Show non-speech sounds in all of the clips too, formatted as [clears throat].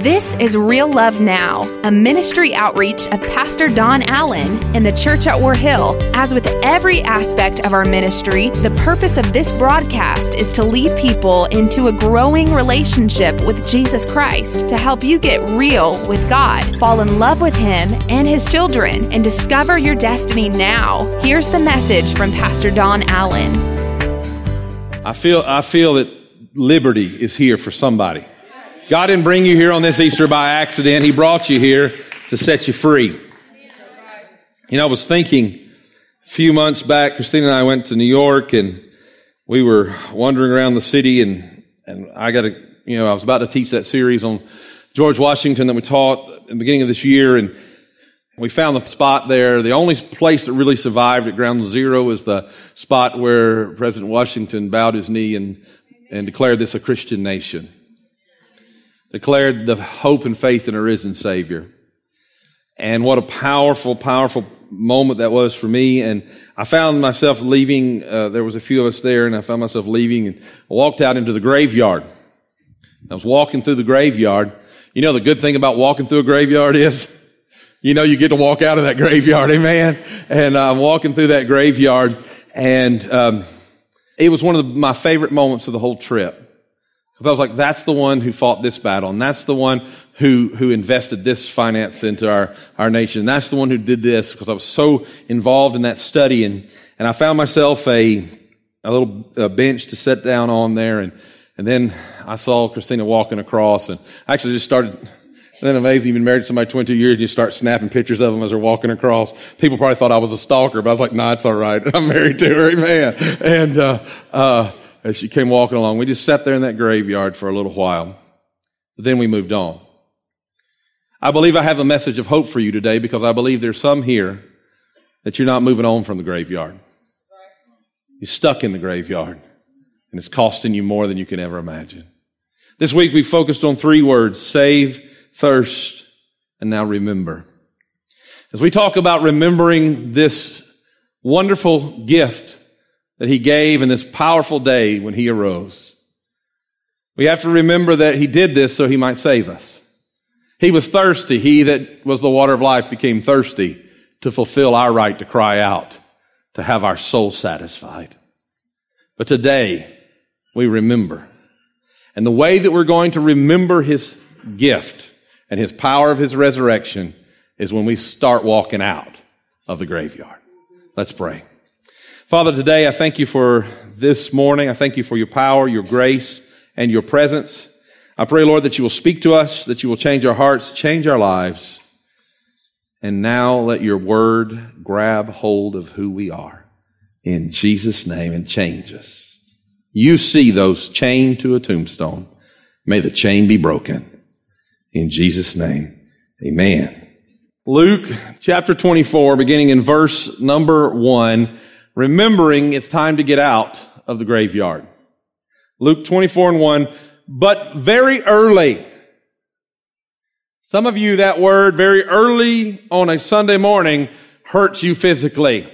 This is Real Love Now, a ministry outreach of Pastor Don Allen in the church at War Hill. As with every aspect of our ministry, the purpose of this broadcast is to lead people into a growing relationship with Jesus Christ to help you get real with God, fall in love with Him and His children, and discover your destiny now. Here's the message from Pastor Don Allen. I feel, I feel that liberty is here for somebody. God didn't bring you here on this Easter by accident. He brought you here to set you free. You know, I was thinking a few months back, Christina and I went to New York and we were wandering around the city and, and I got to, you know, I was about to teach that series on George Washington that we taught in the beginning of this year and we found the spot there. The only place that really survived at ground zero is the spot where President Washington bowed his knee and, and declared this a Christian nation declared the hope and faith in a risen Savior. And what a powerful, powerful moment that was for me. And I found myself leaving. Uh, there was a few of us there, and I found myself leaving and walked out into the graveyard. I was walking through the graveyard. You know, the good thing about walking through a graveyard is, you know, you get to walk out of that graveyard, amen. And I'm walking through that graveyard, and um, it was one of the, my favorite moments of the whole trip. Because I was like, that's the one who fought this battle, and that's the one who, who invested this finance into our, our nation. And that's the one who did this, because I was so involved in that study. And, and I found myself a, a little a bench to sit down on there. And, and then I saw Christina walking across, and I actually just started, then amazing, you've been married to somebody 22 years, and you start snapping pictures of them as they're walking across. People probably thought I was a stalker, but I was like, nah, it's all right. [laughs] I'm married to her, amen. And, uh, uh, as she came walking along. We just sat there in that graveyard for a little while. But then we moved on. I believe I have a message of hope for you today because I believe there's some here that you're not moving on from the graveyard. You're stuck in the graveyard, and it's costing you more than you can ever imagine. This week we focused on three words save, thirst, and now remember. As we talk about remembering this wonderful gift that he gave in this powerful day when he arose. We have to remember that he did this so he might save us. He was thirsty. He that was the water of life became thirsty to fulfill our right to cry out, to have our soul satisfied. But today, we remember. And the way that we're going to remember his gift and his power of his resurrection is when we start walking out of the graveyard. Let's pray. Father, today I thank you for this morning. I thank you for your power, your grace, and your presence. I pray, Lord, that you will speak to us, that you will change our hearts, change our lives. And now let your word grab hold of who we are in Jesus' name and change us. You see those chained to a tombstone. May the chain be broken. In Jesus' name, amen. Luke chapter 24, beginning in verse number 1 remembering it's time to get out of the graveyard. Luke 24 and 1, but very early. Some of you, that word very early on a Sunday morning hurts you physically.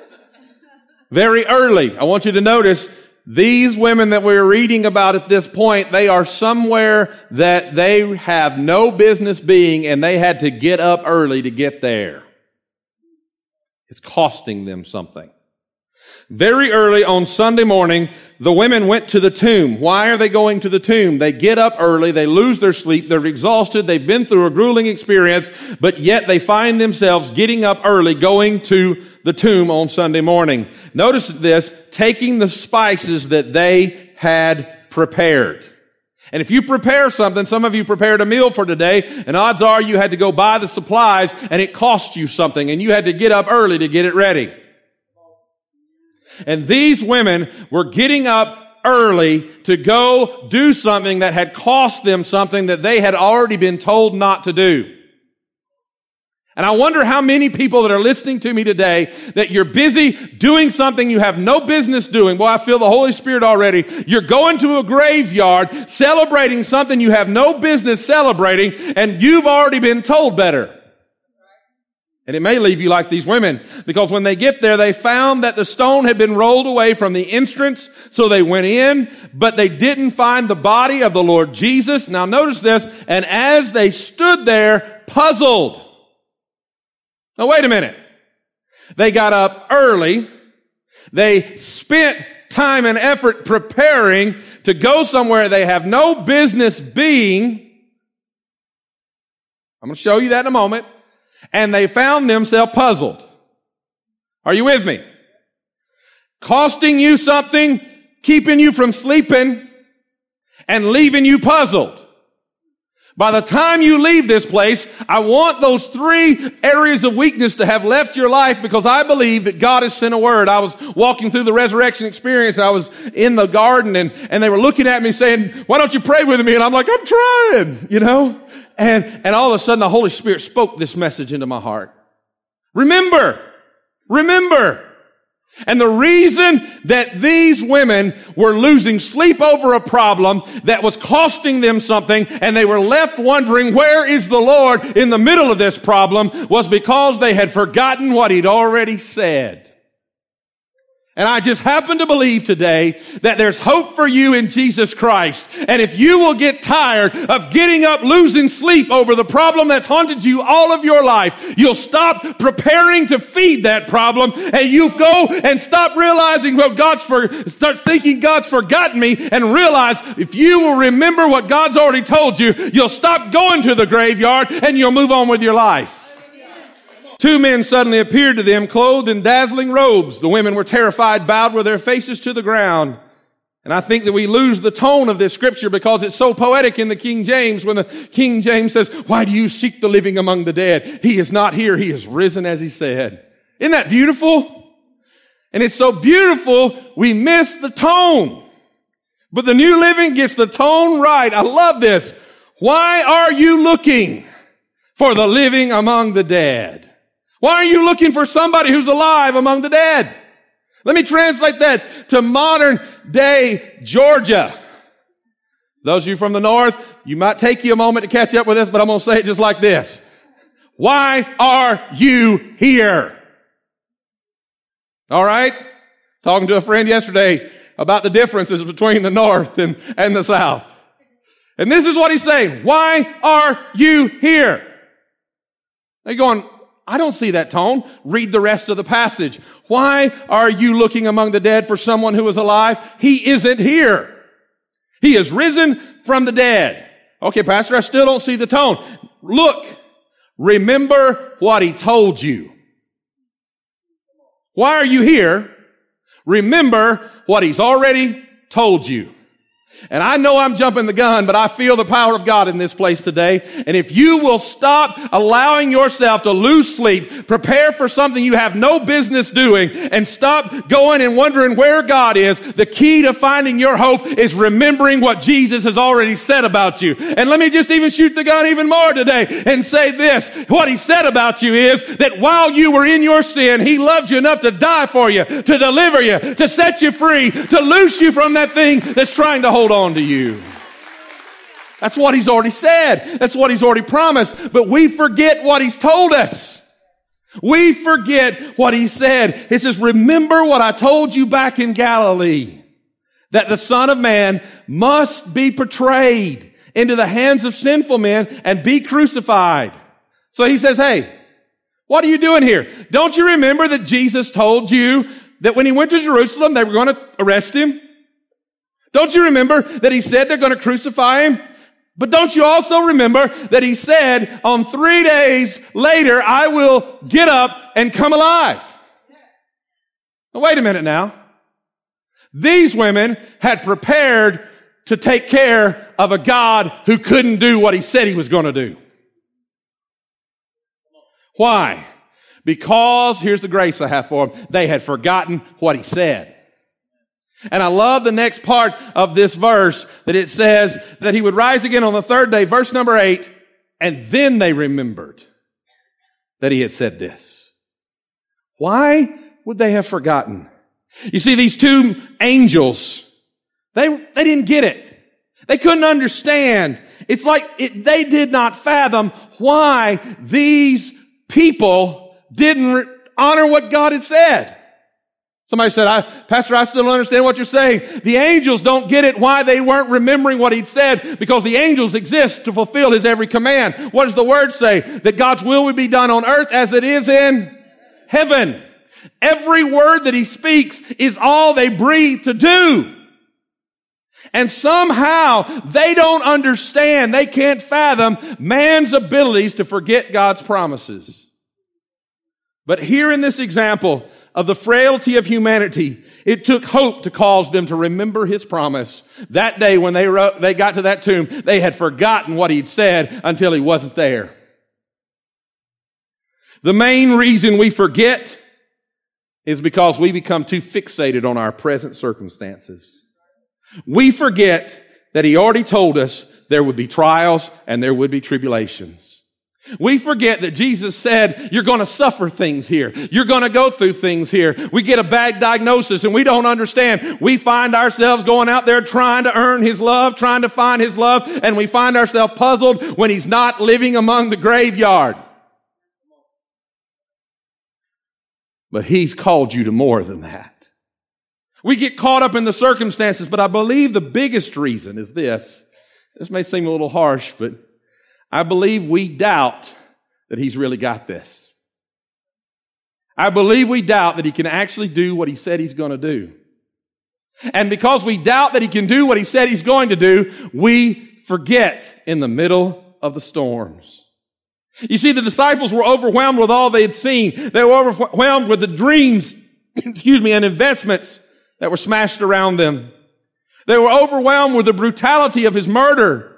[laughs] very early. I want you to notice these women that we're reading about at this point, they are somewhere that they have no business being and they had to get up early to get there. It's costing them something. Very early on Sunday morning, the women went to the tomb. Why are they going to the tomb? They get up early, they lose their sleep, they're exhausted, they've been through a grueling experience, but yet they find themselves getting up early, going to the tomb on Sunday morning. Notice this, taking the spices that they had prepared. And if you prepare something, some of you prepared a meal for today, and odds are you had to go buy the supplies and it cost you something and you had to get up early to get it ready. And these women were getting up early to go do something that had cost them something that they had already been told not to do. And I wonder how many people that are listening to me today that you're busy doing something you have no business doing. Well, I feel the Holy Spirit already. You're going to a graveyard celebrating something you have no business celebrating and you've already been told better. And it may leave you like these women, because when they get there, they found that the stone had been rolled away from the entrance, so they went in, but they didn't find the body of the Lord Jesus. Now notice this, and as they stood there, puzzled. Now wait a minute. They got up early. They spent time and effort preparing to go somewhere they have no business being. I'm going to show you that in a moment and they found themselves puzzled. Are you with me? Costing you something, keeping you from sleeping, and leaving you puzzled. By the time you leave this place, I want those three areas of weakness to have left your life because I believe that God has sent a word. I was walking through the resurrection experience. I was in the garden and, and they were looking at me saying, why don't you pray with me? And I'm like, I'm trying, you know? And, and all of a sudden the Holy Spirit spoke this message into my heart. Remember, remember. And the reason that these women were losing sleep over a problem that was costing them something and they were left wondering where is the Lord in the middle of this problem was because they had forgotten what he'd already said. And I just happen to believe today that there's hope for you in Jesus Christ. And if you will get tired of getting up, losing sleep over the problem that's haunted you all of your life, you'll stop preparing to feed that problem and you go and stop realizing what God's for, start thinking God's forgotten me and realize if you will remember what God's already told you, you'll stop going to the graveyard and you'll move on with your life. Two men suddenly appeared to them clothed in dazzling robes. The women were terrified, bowed with their faces to the ground. And I think that we lose the tone of this scripture because it's so poetic in the King James when the King James says, why do you seek the living among the dead? He is not here. He is risen as he said. Isn't that beautiful? And it's so beautiful, we miss the tone. But the New Living gets the tone right. I love this. Why are you looking for the living among the dead? Why are you looking for somebody who's alive among the dead? Let me translate that to modern day Georgia. Those of you from the north, you might take you a moment to catch up with this, but I'm going to say it just like this. Why are you here? All right? Talking to a friend yesterday about the differences between the north and, and the south. And this is what he's saying. Why are you here? They're going, I don't see that tone. Read the rest of the passage. Why are you looking among the dead for someone who is alive? He isn't here. He is risen from the dead. Okay, pastor, I still don't see the tone. Look, remember what he told you. Why are you here? Remember what he's already told you. And I know I'm jumping the gun, but I feel the power of God in this place today. And if you will stop allowing yourself to lose sleep, prepare for something you have no business doing, and stop going and wondering where God is, the key to finding your hope is remembering what Jesus has already said about you. And let me just even shoot the gun even more today and say this. What he said about you is that while you were in your sin, he loved you enough to die for you, to deliver you, to set you free, to loose you from that thing that's trying to hold on to you. That's what he's already said. That's what he's already promised. But we forget what he's told us. We forget what he said. He says, remember what I told you back in Galilee, that the son of man must be portrayed into the hands of sinful men and be crucified. So he says, hey, what are you doing here? Don't you remember that Jesus told you that when he went to Jerusalem, they were going to arrest him? Don't you remember that he said they're going to crucify him? But don't you also remember that he said on three days later, I will get up and come alive? Now, wait a minute now. These women had prepared to take care of a God who couldn't do what he said he was going to do. Why? Because, here's the grace I have for them, they had forgotten what he said. And I love the next part of this verse that it says that he would rise again on the third day, verse number eight, and then they remembered that he had said this. Why would they have forgotten? You see, these two angels, they, they didn't get it. They couldn't understand. It's like it, they did not fathom why these people didn't honor what God had said. Somebody said, I, Pastor, I still don't understand what you're saying. The angels don't get it why they weren't remembering what he'd said because the angels exist to fulfill his every command. What does the word say? That God's will would be done on earth as it is in heaven. Every word that he speaks is all they breathe to do. And somehow they don't understand, they can't fathom man's abilities to forget God's promises. But here in this example of the frailty of humanity, it took hope to cause them to remember his promise. That day when they wrote, they got to that tomb, they had forgotten what he'd said until he wasn't there. The main reason we forget is because we become too fixated on our present circumstances. We forget that he already told us there would be trials and there would be tribulations. We forget that Jesus said, you're going to suffer things here. You're going to go through things here. We get a bad diagnosis and we don't understand. We find ourselves going out there trying to earn His love, trying to find His love, and we find ourselves puzzled when He's not living among the graveyard. But He's called you to more than that. We get caught up in the circumstances, but I believe the biggest reason is this. This may seem a little harsh, but I believe we doubt that he's really got this. I believe we doubt that he can actually do what he said he's going to do. And because we doubt that he can do what he said he's going to do, we forget in the middle of the storms. You see, the disciples were overwhelmed with all they had seen. They were overwhelmed with the dreams, [clears throat] excuse me, and investments that were smashed around them. They were overwhelmed with the brutality of his murder.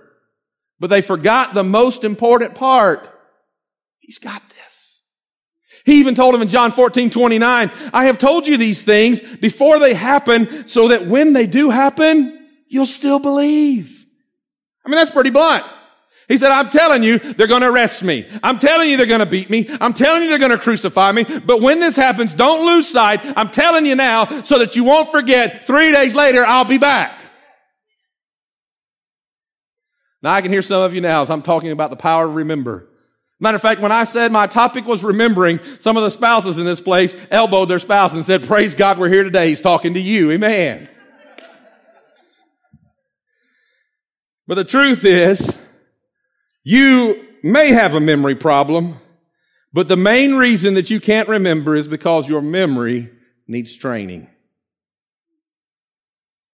But they forgot the most important part. He's got this. He even told him in John 14, 29, I have told you these things before they happen so that when they do happen, you'll still believe. I mean, that's pretty blunt. He said, I'm telling you, they're going to arrest me. I'm telling you, they're going to beat me. I'm telling you, they're going to crucify me. But when this happens, don't lose sight. I'm telling you now so that you won't forget three days later, I'll be back. Now I can hear some of you now as I'm talking about the power to remember. Matter of fact, when I said my topic was remembering, some of the spouses in this place elbowed their spouse and said, praise God we're here today. He's talking to you. Amen. but the truth is, you may have a memory problem, but the main reason that you can't remember is because your memory needs training.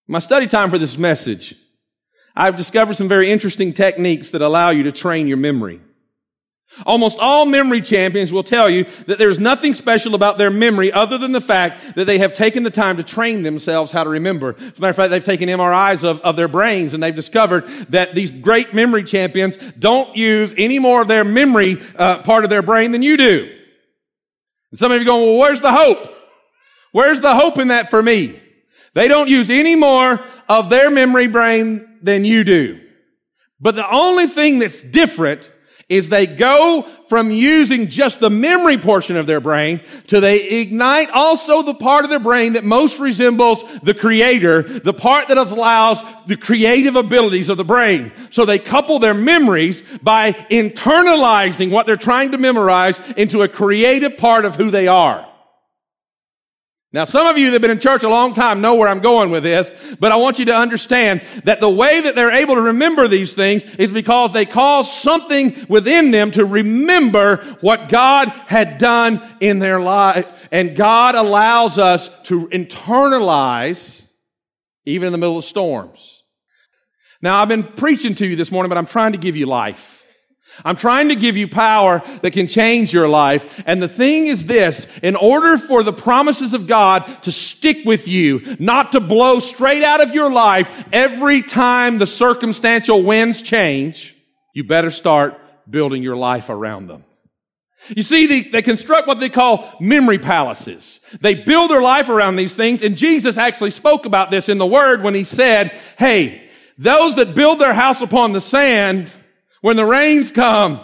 My study time for this message I've discovered some very interesting techniques that allow you to train your memory. Almost all memory champions will tell you that there's nothing special about their memory other than the fact that they have taken the time to train themselves how to remember. As a matter of fact, they've taken MRIs of, of their brains and they've discovered that these great memory champions don't use any more of their memory uh, part of their brain than you do. And some of you going, well, where's the hope? Where's the hope in that for me? They don't use any more of their memory brain than you do. But the only thing that's different is they go from using just the memory portion of their brain to they ignite also the part of their brain that most resembles the creator, the part that allows the creative abilities of the brain. So they couple their memories by internalizing what they're trying to memorize into a creative part of who they are. Now, some of you that have been in church a long time know where I'm going with this, but I want you to understand that the way that they're able to remember these things is because they cause something within them to remember what God had done in their life. And God allows us to internalize even in the middle of storms. Now, I've been preaching to you this morning, but I'm trying to give you life. I'm trying to give you power that can change your life. And the thing is this, in order for the promises of God to stick with you, not to blow straight out of your life every time the circumstantial winds change, you better start building your life around them. You see, they, they construct what they call memory palaces. They build their life around these things, and Jesus actually spoke about this in the Word when He said, hey, those that build their house upon the sand when the rains come,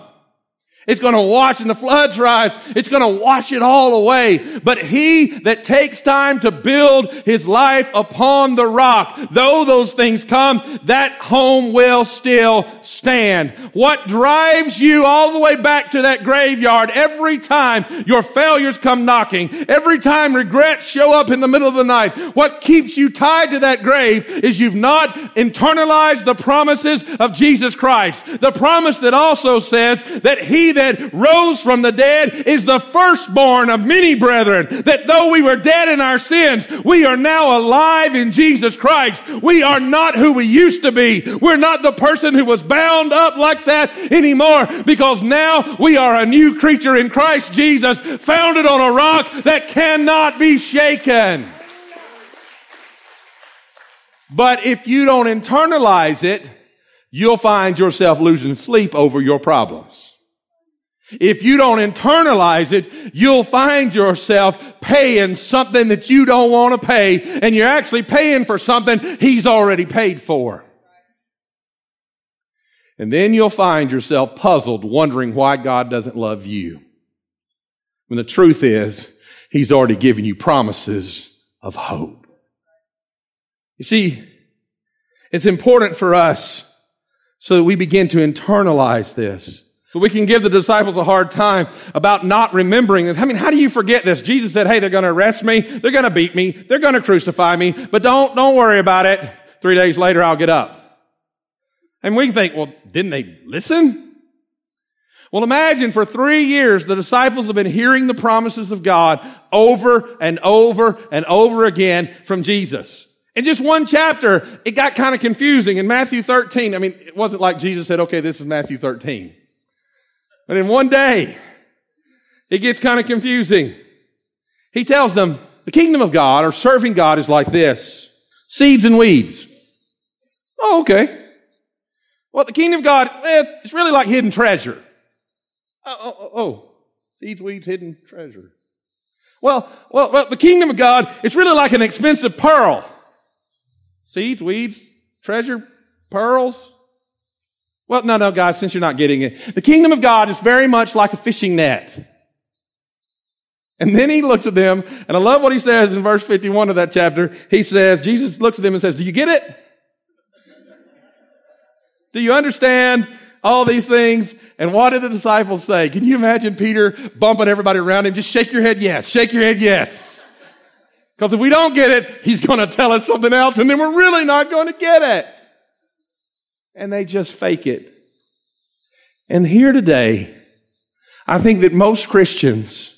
It's going to wash, and the floods rise. It's going to wash it all away. But he that takes time to build his life upon the rock, though those things come, that home will still stand. What drives you all the way back to that graveyard every time your failures come knocking, every time regrets show up in the middle of the night, what keeps you tied to that grave is you've not internalized the promises of Jesus Christ. The promise that also says that he that rose from the dead is the firstborn of many brethren. That though we were dead in our sins, we are now alive in Jesus Christ. We are not who we used to be. We're not the person who was bound up like that anymore because now we are a new creature in Christ Jesus, founded on a rock that cannot be shaken. But if you don't internalize it, you'll find yourself losing sleep over your problems. If you don't internalize it, you'll find yourself paying something that you don't want to pay, and you're actually paying for something he's already paid for. And then you'll find yourself puzzled, wondering why God doesn't love you. When the truth is, he's already given you promises of hope. You see, it's important for us so that we begin to internalize this. So we can give the disciples a hard time about not remembering. this. I mean, how do you forget this? Jesus said, hey, they're going to arrest me. They're going to beat me. They're going to crucify me. But don't, don't worry about it. Three days later, I'll get up. And we can think, well, didn't they listen? Well, imagine for three years, the disciples have been hearing the promises of God over and over and over again from Jesus. In just one chapter, it got kind of confusing. In Matthew 13, I mean, it wasn't like Jesus said, okay, this is Matthew 13. But in one day, it gets kind of confusing. He tells them, the kingdom of God or serving God is like this. Seeds and weeds. Oh, okay. Well, the kingdom of God, eh, really like hidden treasure. Oh, oh, oh, oh. seeds, weeds, hidden treasure. Well, well, well, the kingdom of God, it's really like an expensive pearl. Seeds, weeds, treasure, pearls. Well, no, no, guys, since you're not getting it. The kingdom of God is very much like a fishing net. And then he looks at them, and I love what he says in verse 51 of that chapter. He says, Jesus looks at them and says, Do you get it? Do you understand all these things? And what did the disciples say? Can you imagine Peter bumping everybody around him? Just shake your head yes. Shake your head yes. Because if we don't get it, he's going to tell us something else, and then we're really not going to get it and they just fake it. And here today, I think that most Christians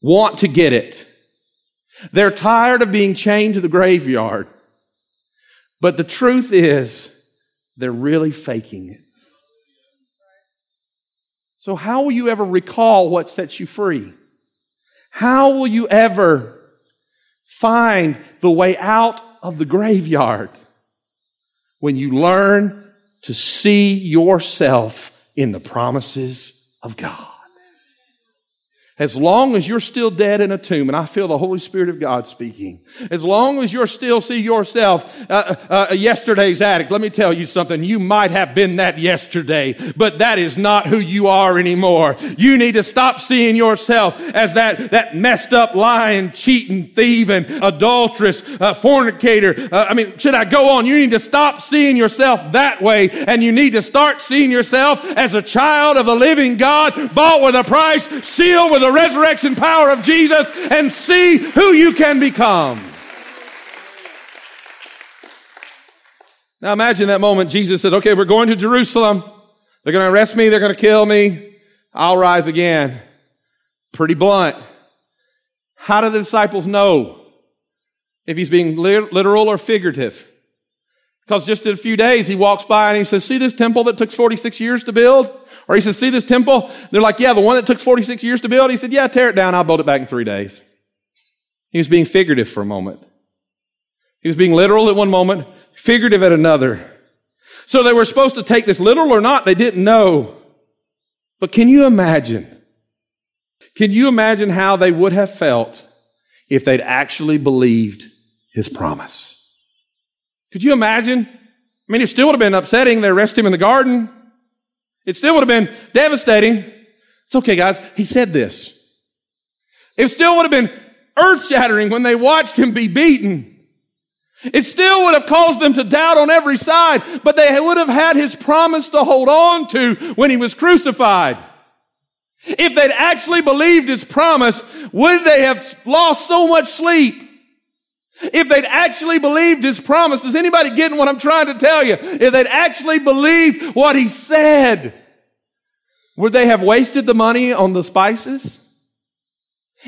want to get it. They're tired of being chained to the graveyard. But the truth is, they're really faking it. So, how will you ever recall what sets you free? How will you ever find the way out of the graveyard? When you learn to see yourself in the promises of God. As long as you're still dead in a tomb, and I feel the Holy Spirit of God speaking, as long as you're still see yourself uh, uh, uh, yesterday's addict, let me tell you something. You might have been that yesterday, but that is not who you are anymore. You need to stop seeing yourself as that that messed up, lying, cheating, thieving, adulteress, uh, fornicator. Uh, I mean, should I go on? You need to stop seeing yourself that way, and you need to start seeing yourself as a child of the living God, bought with a price, sealed with the resurrection power of Jesus and see who you can become. Now imagine that moment Jesus said, okay, we're going to Jerusalem. They're going to arrest me. They're going to kill me. I'll rise again. Pretty blunt. How do the disciples know if he's being literal or figurative? Because just in a few days he walks by and he says, see this temple that took 46 years to build? Or he said, see this temple? They're like, yeah, the one that took 46 years to build. He said, yeah, tear it down. I'll build it back in three days. He was being figurative for a moment. He was being literal at one moment, figurative at another. So they were supposed to take this literal or not, they didn't know. But can you imagine? Can you imagine how they would have felt if they'd actually believed his promise? Could you imagine? I mean, it still would have been upsetting. They arrest him in the garden. It still would have been devastating. It's okay, guys. He said this. It still would have been earth shattering when they watched him be beaten. It still would have caused them to doubt on every side, but they would have had his promise to hold on to when he was crucified. If they'd actually believed his promise, would they have lost so much sleep? If they'd actually believed his promise, is anybody getting what I'm trying to tell you? If they'd actually believed what he said, would they have wasted the money on the spices?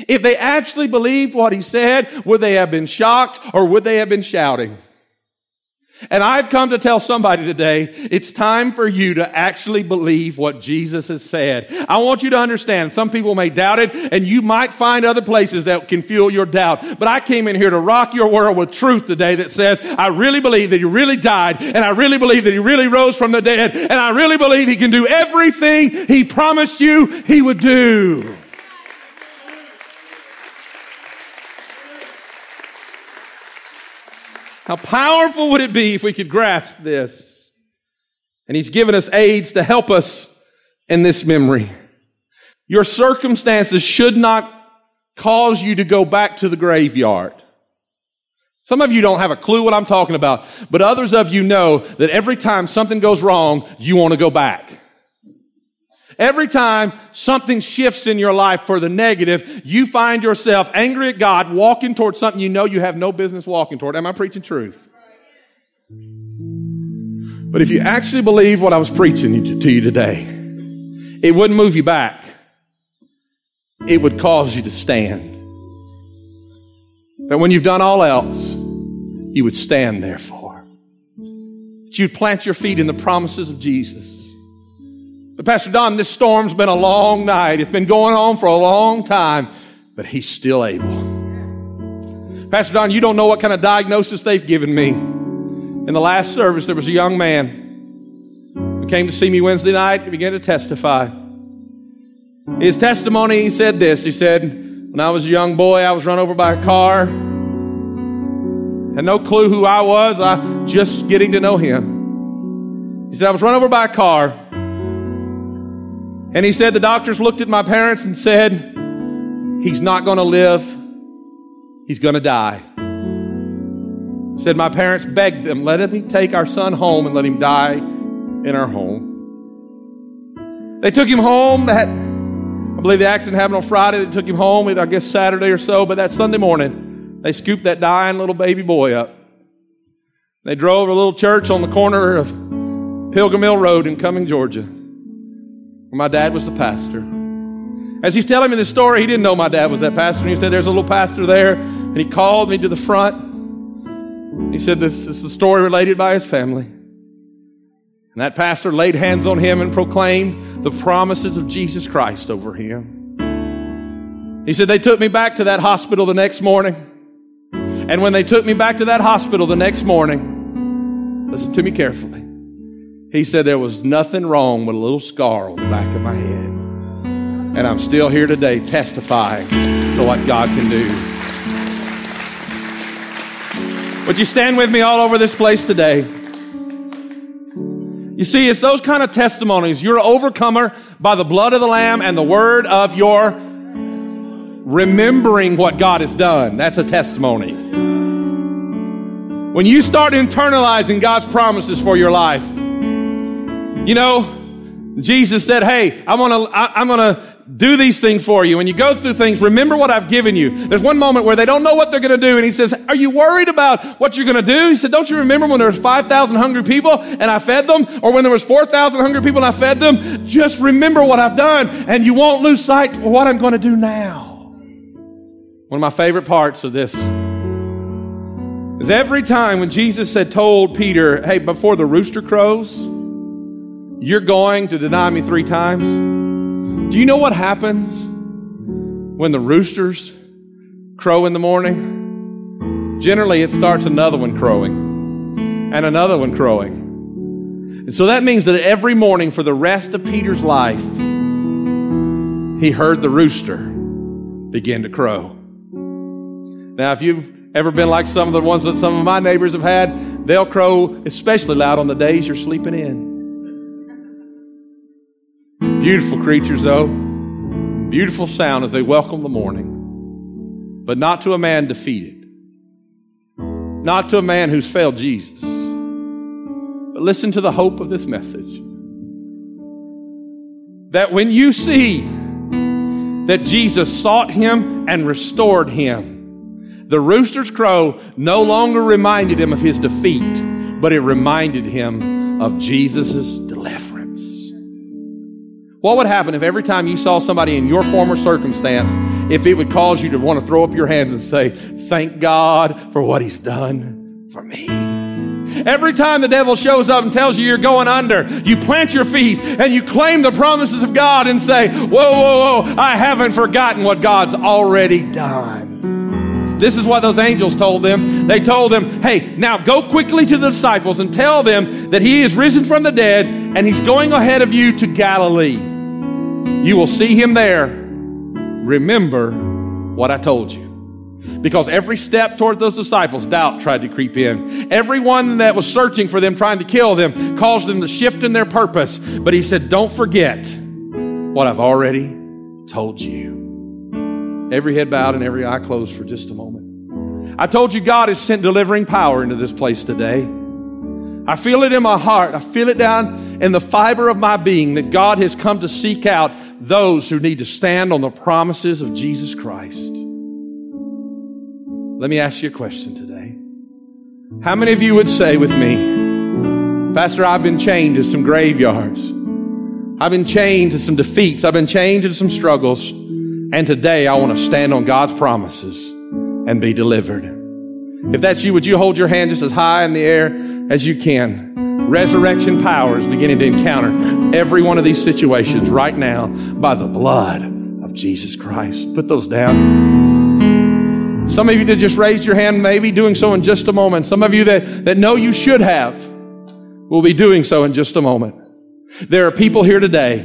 If they actually believed what he said, would they have been shocked or would they have been shouting? And I've come to tell somebody today, it's time for you to actually believe what Jesus has said. I want you to understand, some people may doubt it, and you might find other places that can fuel your doubt. But I came in here to rock your world with truth today that says, I really believe that He really died, and I really believe that He really rose from the dead, and I really believe He can do everything He promised you He would do. How powerful would it be if we could grasp this? And He's given us aids to help us in this memory. Your circumstances should not cause you to go back to the graveyard. Some of you don't have a clue what I'm talking about, but others of you know that every time something goes wrong, you want to go back. Every time something shifts in your life for the negative, you find yourself angry at God, walking towards something you know you have no business walking toward. Am I preaching truth? But if you actually believe what I was preaching to you today, it wouldn't move you back. It would cause you to stand. That when you've done all else, you would stand therefore. That you'd plant your feet in the promises of Jesus Pastor Don, this storm's been a long night. It's been going on for a long time, but he's still able. Pastor Don, you don't know what kind of diagnosis they've given me. In the last service, there was a young man who came to see me Wednesday night and began to testify. His testimony, he said this. He said, when I was a young boy, I was run over by a car. Had no clue who I was. I just getting to know him. He said, I was run over by a car. And he said, the doctors looked at my parents and said, he's not going to live. He's going to die. Said my parents begged them, let me take our son home and let him die in our home. They took him home. That I believe the accident happened on Friday. They took him home, I guess Saturday or so. But that Sunday morning, they scooped that dying little baby boy up. They drove a little church on the corner of Pilgrim Mill Road in Cumming, Georgia my dad was the pastor. As he's telling me this story, he didn't know my dad was that pastor. And he said, There's a little pastor there. And he called me to the front. He said, This is a story related by his family. And that pastor laid hands on him and proclaimed the promises of Jesus Christ over him. He said, They took me back to that hospital the next morning. And when they took me back to that hospital the next morning, listen to me carefully. He said there was nothing wrong with a little scar on the back of my head. And I'm still here today testifying to what God can do. Would you stand with me all over this place today? You see, it's those kind of testimonies. You're an overcomer by the blood of the Lamb and the word of your remembering what God has done. That's a testimony. When you start internalizing God's promises for your life, you know, Jesus said, Hey, I'm gonna, I, am gonna do these things for you. When you go through things, remember what I've given you. There's one moment where they don't know what they're gonna do, and he says, Are you worried about what you're gonna do? He said, Don't you remember when there was 5,000 hungry people and I fed them? Or when there was 4,000 hungry people and I fed them? Just remember what I've done, and you won't lose sight of what I'm gonna do now. One of my favorite parts of this is every time when Jesus had told Peter, Hey, before the rooster crows, you're going to deny me three times? Do you know what happens when the roosters crow in the morning? Generally, it starts another one crowing and another one crowing. And so that means that every morning for the rest of Peter's life, he heard the rooster begin to crow. Now, if you've ever been like some of the ones that some of my neighbors have had, they'll crow especially loud on the days you're sleeping in. Beautiful creatures, though. Beautiful sound as they welcome the morning, but not to a man defeated, not to a man who's failed Jesus. But listen to the hope of this message. That when you see that Jesus sought him and restored him, the rooster's crow no longer reminded him of his defeat, but it reminded him of Jesus' deliverance. What would happen if every time you saw somebody in your former circumstance, if it would cause you to want to throw up your hands and say, Thank God for what He's done for me? Every time the devil shows up and tells you you're going under, you plant your feet and you claim the promises of God and say, Whoa, whoa, whoa, I haven't forgotten what God's already done. This is what those angels told them. They told them, Hey, now go quickly to the disciples and tell them that He is risen from the dead and He's going ahead of you to Galilee. You will see him there. Remember what I told you. Because every step toward those disciples, doubt tried to creep in. Everyone that was searching for them, trying to kill them, caused them to shift in their purpose. But he said, Don't forget what I've already told you. Every head bowed and every eye closed for just a moment. I told you God has sent delivering power into this place today. I feel it in my heart. I feel it down in the fiber of my being that God has come to seek out those who need to stand on the promises of Jesus Christ. Let me ask you a question today. How many of you would say with me, Pastor, I've been chained to some graveyards. I've been chained to some defeats. I've been chained to some struggles. And today I want to stand on God's promises and be delivered. If that's you, would you hold your hand just as high in the air as you can? Resurrection power is beginning to encounter every one of these situations right now by the blood of Jesus Christ. Put those down. Some of you that just raised your hand, maybe doing so in just a moment. Some of you that, that know you should have will be doing so in just a moment. There are people here today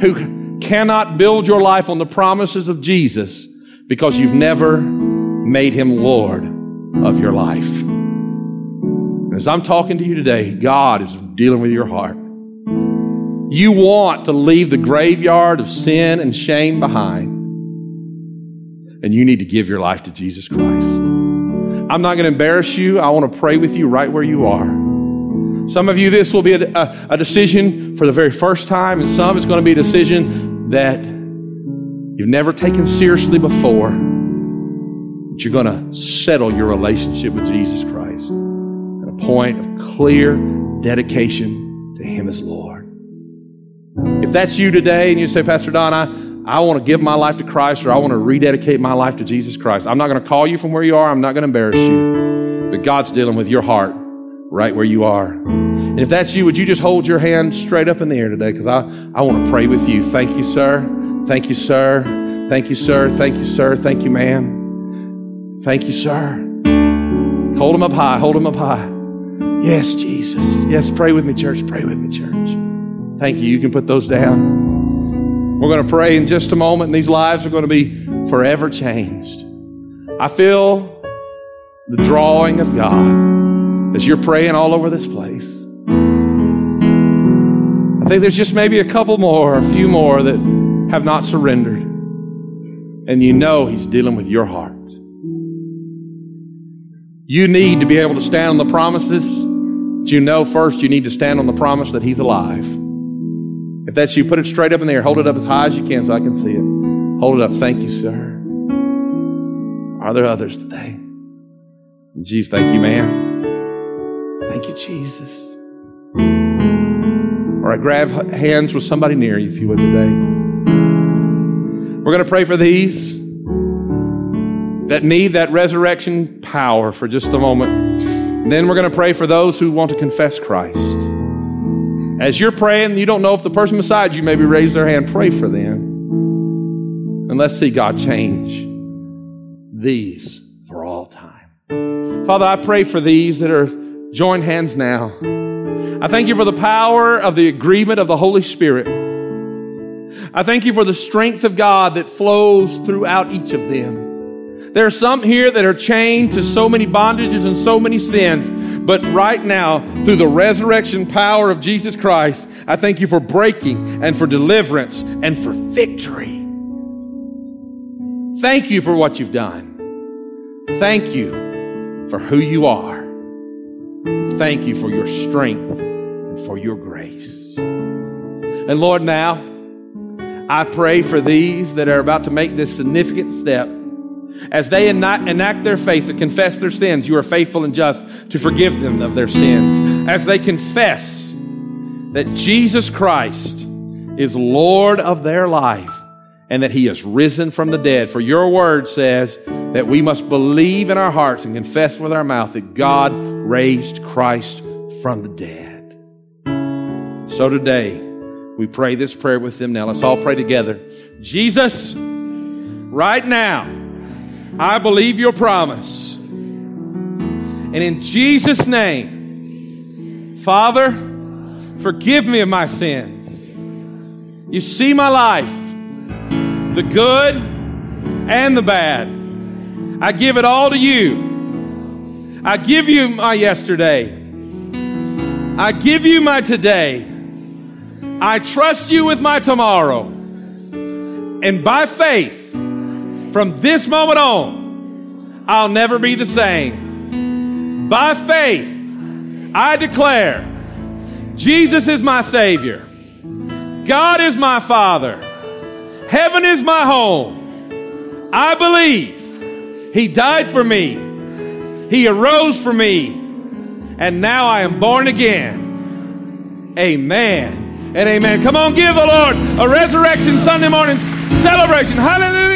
who cannot build your life on the promises of Jesus because you've never made him Lord of your life. As I'm talking to you today, God is dealing with your heart. You want to leave the graveyard of sin and shame behind. And you need to give your life to Jesus Christ. I'm not going to embarrass you. I want to pray with you right where you are. Some of you, this will be a, a, a decision for the very first time, and some it's going to be a decision that you've never taken seriously before. But you're going to settle your relationship with Jesus Christ point of clear dedication to Him as Lord. If that's you today and you say, Pastor Don, I, I want to give my life to Christ or I want to rededicate my life to Jesus Christ, I'm not going to call you from where you are. I'm not going to embarrass you. But God's dealing with your heart right where you are. And if that's you, would you just hold your hand straight up in the air today? Because I, I want to pray with you. Thank you, sir. Thank you, sir. Thank you, sir. Thank you, sir. Thank you, ma'am. Thank you, sir. Hold them up high. Hold them up high. Yes, Jesus. Yes, pray with me, church. Pray with me, church. Thank you. You can put those down. We're going to pray in just a moment, and these lives are going to be forever changed. I feel the drawing of God as you're praying all over this place. I think there's just maybe a couple more, a few more that have not surrendered. And you know He's dealing with your heart. You need to be able to stand on the promises but you know first you need to stand on the promise that He's alive. If that's you, put it straight up in the air. Hold it up as high as you can so I can see it. Hold it up. Thank you, sir. Are there others today? Jesus, thank you, man. Thank you, Jesus. All right, grab hands with somebody near you, if you would, today. We're going to pray for these that need that resurrection power for just a moment. Then we're going to pray for those who want to confess Christ. As you're praying, you don't know if the person beside you maybe raised their hand. Pray for them. And let's see God change these for all time. Father, I pray for these that are joined hands now. I thank you for the power of the agreement of the Holy Spirit. I thank you for the strength of God that flows throughout each of them. There are some here that are chained to so many bondages and so many sins. But right now, through the resurrection power of Jesus Christ, I thank you for breaking and for deliverance and for victory. Thank you for what you've done. Thank you for who you are. Thank you for your strength and for your grace. And Lord, now I pray for these that are about to make this significant step. As they enact their faith to confess their sins, you are faithful and just to forgive them of their sins. As they confess that Jesus Christ is Lord of their life and that he has risen from the dead. For your word says that we must believe in our hearts and confess with our mouth that God raised Christ from the dead. So today, we pray this prayer with them now. Let's all pray together. Jesus, right now, I believe your promise. And in Jesus' name, Father, forgive me of my sins. You see my life, the good and the bad. I give it all to you. I give you my yesterday. I give you my today. I trust you with my tomorrow. And by faith, from this moment on, I'll never be the same. By faith, I declare Jesus is my Savior. God is my Father. Heaven is my home. I believe He died for me. He arose for me. And now I am born again. Amen and amen. Come on, give the Lord a resurrection Sunday morning celebration. Hallelujah.